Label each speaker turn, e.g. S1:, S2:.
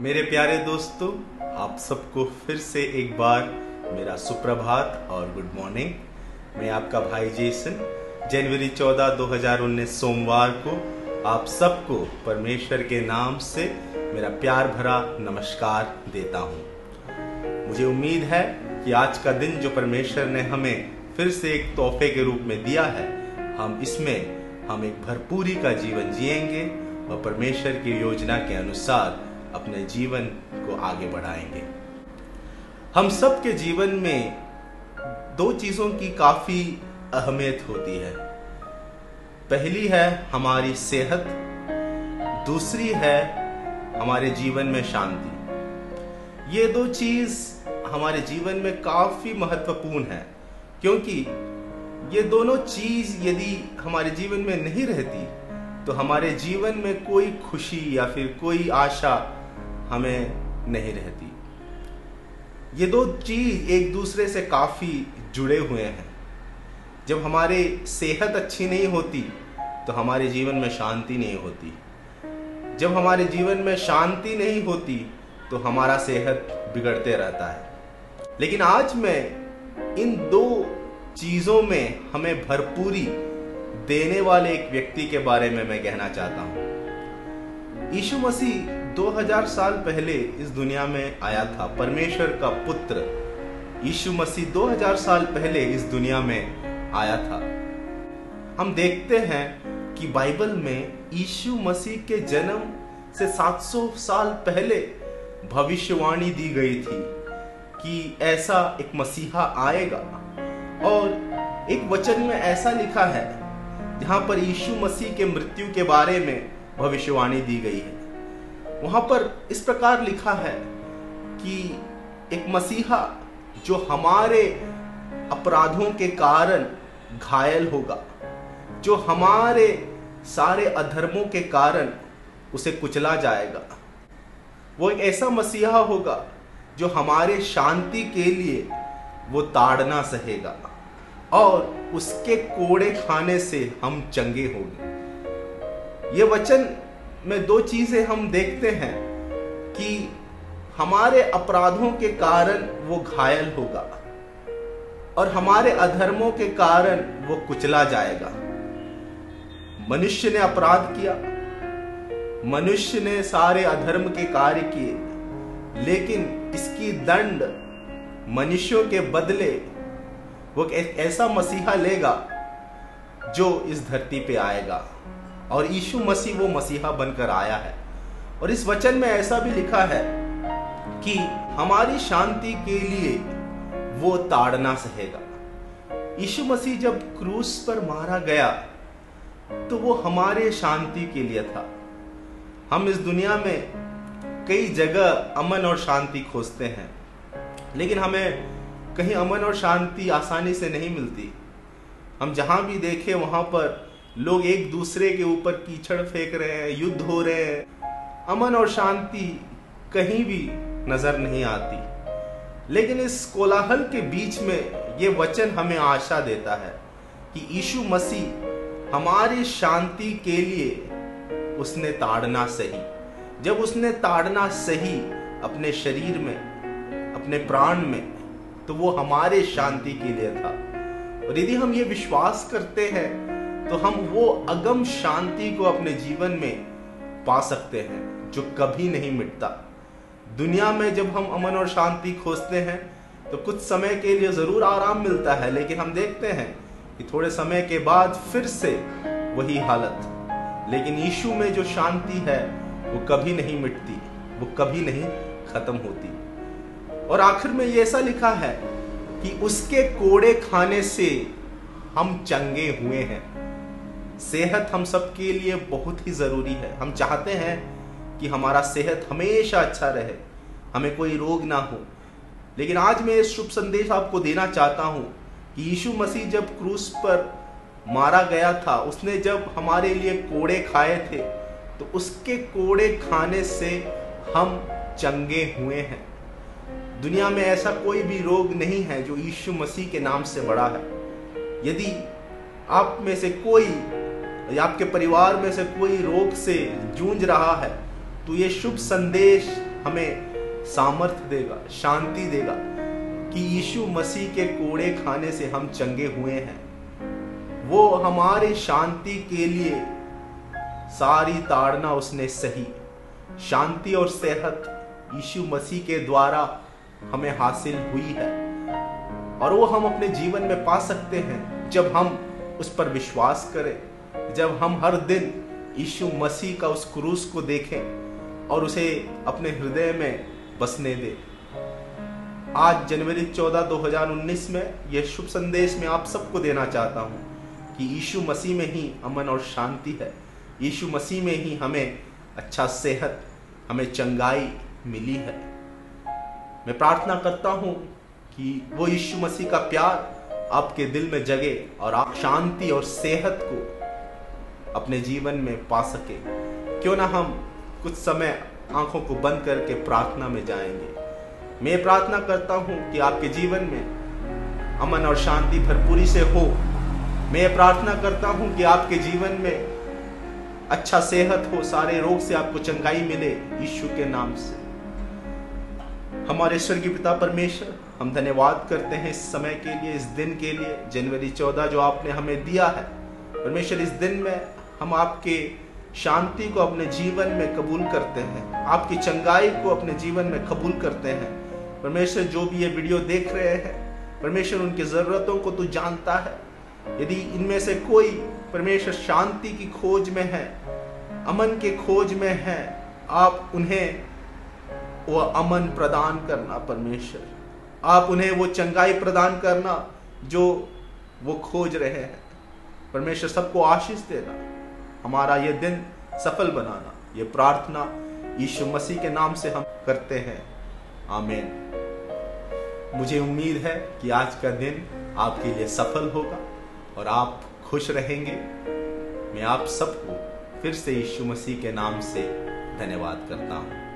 S1: मेरे प्यारे दोस्तों, आप सबको फिर से एक बार मेरा सुप्रभात और गुड मॉर्निंग। मैं आपका भाई जेसन, जनवरी 14 2019 सोमवार को आप सबको परमेश्वर के नाम से मेरा प्यार भरा नमस्कार देता हूँ। मुझे उम्मीद है कि आज का दिन जो परमेश्वर ने हमें फिर से एक तोहफे के रूप में दिया है, हम इसमें हम एक भरपूरी का जीवन जिएँगे और परमेश्वर की योजना के अनुसार अपने जीवन को आगे बढ़ाएँगे। हम सब के जीवन में दो चीज़ों की काफ़ी अहमियत होती है। पहली है हमारी सेहत, दूसरी है हमारे जीवन में शांति। ये दो चीज़ हमारे जीवन में काफ़ी महत्वपूर्ण है, क्योंकि ये दोनों चीज़ यदि हमारे जीवन में नहीं रहती तो हमारे जीवन में कोई खुशी या फिर कोई आशा हमें नहीं रहती। ये दो चीज़ एक दूसरे से काफ़ी जुड़े हुए हैं। जब हमारे सेहत अच्छी नहीं होती तो हमारे जीवन में शांति नहीं होती। जब हमारे जीवन में शांति नहीं होती तो हमारा सेहत बिगड़ते रहता है। लेकिन आज मैं इन दो चीज़ों में हमें भरपूरी देने वाले एक व्यक्ति के बारे में मैं कहना चाहता हूँ। यीशु मसीह 2000 साल पहले इस दुनिया में आया था परमेश्वर का पुत्र। यीशु मसीह 2000 साल पहले इस दुनिया में आया था। हम देखते हैं कि बाइबल में यीशु मसीह के जन्म से 700 साल पहले भविष्यवाणी दी गई थी कि ऐसा एक मसीहा आएगा। और एक वचन में ऐसा लिखा है, जहाँ पर यीशु मसीह के मृत्यु के बारे में भविष्यवाणी दी गई है। वहाँ पर इस प्रकार लिखा है कि एक मसीहा जो हमारे अपराधों के कारण घायल होगा, जो हमारे सारे अधर्मों के कारण उसे कुचला जाएगा, वो एक ऐसा मसीहा होगा जो हमारे शांति के लिए वो ताड़ना सहेगा और उसके कोड़े खाने से हम चंगे होंगे। ये वचन में दो चीज़ें हम देखते हैं कि हमारे अपराधों के कारण वो घायल होगा और हमारे अधर्मों के कारण वो कुचला जाएगा। मनुष्य ने अपराध किया, मनुष्य ने सारे अधर्म के कार्य किए, लेकिन इसकी दंड मनुष्यों के बदले वो ऐसा मसीहा लेगा जो इस धरती पे आएगा। और यीशु मसीह वो मसीहा बनकर आया है। और इस वचन में ऐसा भी लिखा है कि हमारी शांति के लिए वो ताड़ना सहेगा। यीशु मसीह जब क्रूस पर मारा गया तो वो हमारे शांति के लिए था। हम इस दुनिया में कई जगह अमन और शांति खोजते हैं, लेकिन हमें कहीं अमन और शांति आसानी से नहीं मिलती। हम जहाँ भी देखें, वहाँ पर लोग एक दूसरे के ऊपर कीचड़ फेंक रहे हैं, युद्ध हो रहे हैं। अमन और शांति कहीं भी नज़र नहीं आती। लेकिन इस कोलाहल के बीच में ये वचन हमें आशा देता है कि यीशु मसीह हमारी शांति के लिए उसने ताड़ना सही। जब उसने ताड़ना सही अपने शरीर में, अपने प्राण में तो वो हमारे शांति के लिए था। और यदि हम ये विश्वास करते हैं तो हम वो अगम शांति को अपने जीवन में पा सकते हैं, जो कभी नहीं मिटता। दुनिया में जब हम अमन और शांति खोजते हैं तो कुछ समय के लिए ज़रूर आराम मिलता है, लेकिन हम देखते हैं कि थोड़े समय के बाद फिर से वही हालत। लेकिन यीशु में जो शांति है, वो कभी नहीं मिटती, वो कभी नहीं खत्म होती। और आखिर में ये ऐसा लिखा है कि उसके कोड़े खाने से हम चंगे हुए हैं। सेहत हम सब के लिए बहुत ही ज़रूरी है। हम चाहते हैं कि हमारा सेहत हमेशा अच्छा रहे, हमें कोई रोग ना हो। लेकिन आज मैं इस शुभ संदेश आपको देना चाहता हूँ कि यीशु मसीह जब क्रूस पर मारा गया था, उसने जब हमारे लिए कोड़े खाए थे तो उसके कोड़े खाने से हम चंगे हुए हैं। दुनिया में ऐसा कोई भी रोग नहीं है जो यीशु मसीह के नाम से बड़ा है। यदि आप में से कोई आपके परिवार में से कोई रोग से जूझ रहा है तो ये शुभ संदेश हमें सामर्थ्य देगा, शांति देगा कि यीशु मसीह के कोड़े खाने से हम चंगे हुए हैं। वो हमारे शांति के लिए सारी ताड़ना उसने सही। शांति और सेहत यीशु मसीह के द्वारा हमें हासिल हुई है और वो हम अपने जीवन में पा सकते हैं जब हम उस पर विश्वास करें। जब हम हर दिन यीशु मसीह का उस क्रूस को देखें और उसे अपने हृदय में बसने दें। आज जनवरी 14 2019 में यह शुभ संदेश मैं आप सबको देना चाहता हूँ कि यीशु मसीह में ही अमन और शांति है। यीशु मसीह में ही हमें अच्छा सेहत, हमें चंगाई मिली है। मैं प्रार्थना करता हूँ कि वो यीशु मसीह का प्यार आपके दिल में जगे और आप शांति और सेहत को अपने जीवन में पा सके। क्यों ना हम कुछ समय आँखों को बंद करके प्रार्थना में जाएँगे। मैं प्रार्थना करता हूँ कि आपके जीवन में अमन और शांति भरपूरी से हो। मैं प्रार्थना करता हूँ कि आपके जीवन में अच्छा सेहत हो, सारे रोग से आपको चंगाई मिले यीशु के नाम से। हमारे स्वर्गीय पिता परमेश्वर, हम धन्यवाद करते हैं इस समय के लिए, इस दिन के लिए, जनवरी चौदह जो आपने हमें दिया है। परमेश्वर, इस दिन में हम आपके शांति को अपने जीवन में कबूल करते हैं। आपकी चंगाई को अपने जीवन में कबूल करते हैं। परमेश्वर, जो भी ये वीडियो देख रहे हैं, परमेश्वर, उनकी ज़रूरतों को तू जानता है। यदि इनमें से कोई परमेश्वर शांति की खोज में है, अमन के खोज में है, आप उन्हें वो अमन प्रदान करना, परमेश्वर। आप उन्हें वो चंगाई प्रदान करना, जो वो खोज रहे हैं। परमेश्वर, सबको आशीष देना। हमारा ये दिन सफल बनाना, ये प्रार्थना यीशु मसीह के नाम से हम करते हैं। आमीन। मुझे उम्मीद है कि आज का दिन आपके लिए सफल होगा और आप खुश रहेंगे। मैं आप सबको फिर से यीशु मसीह के नाम से धन्यवाद करता हूँ।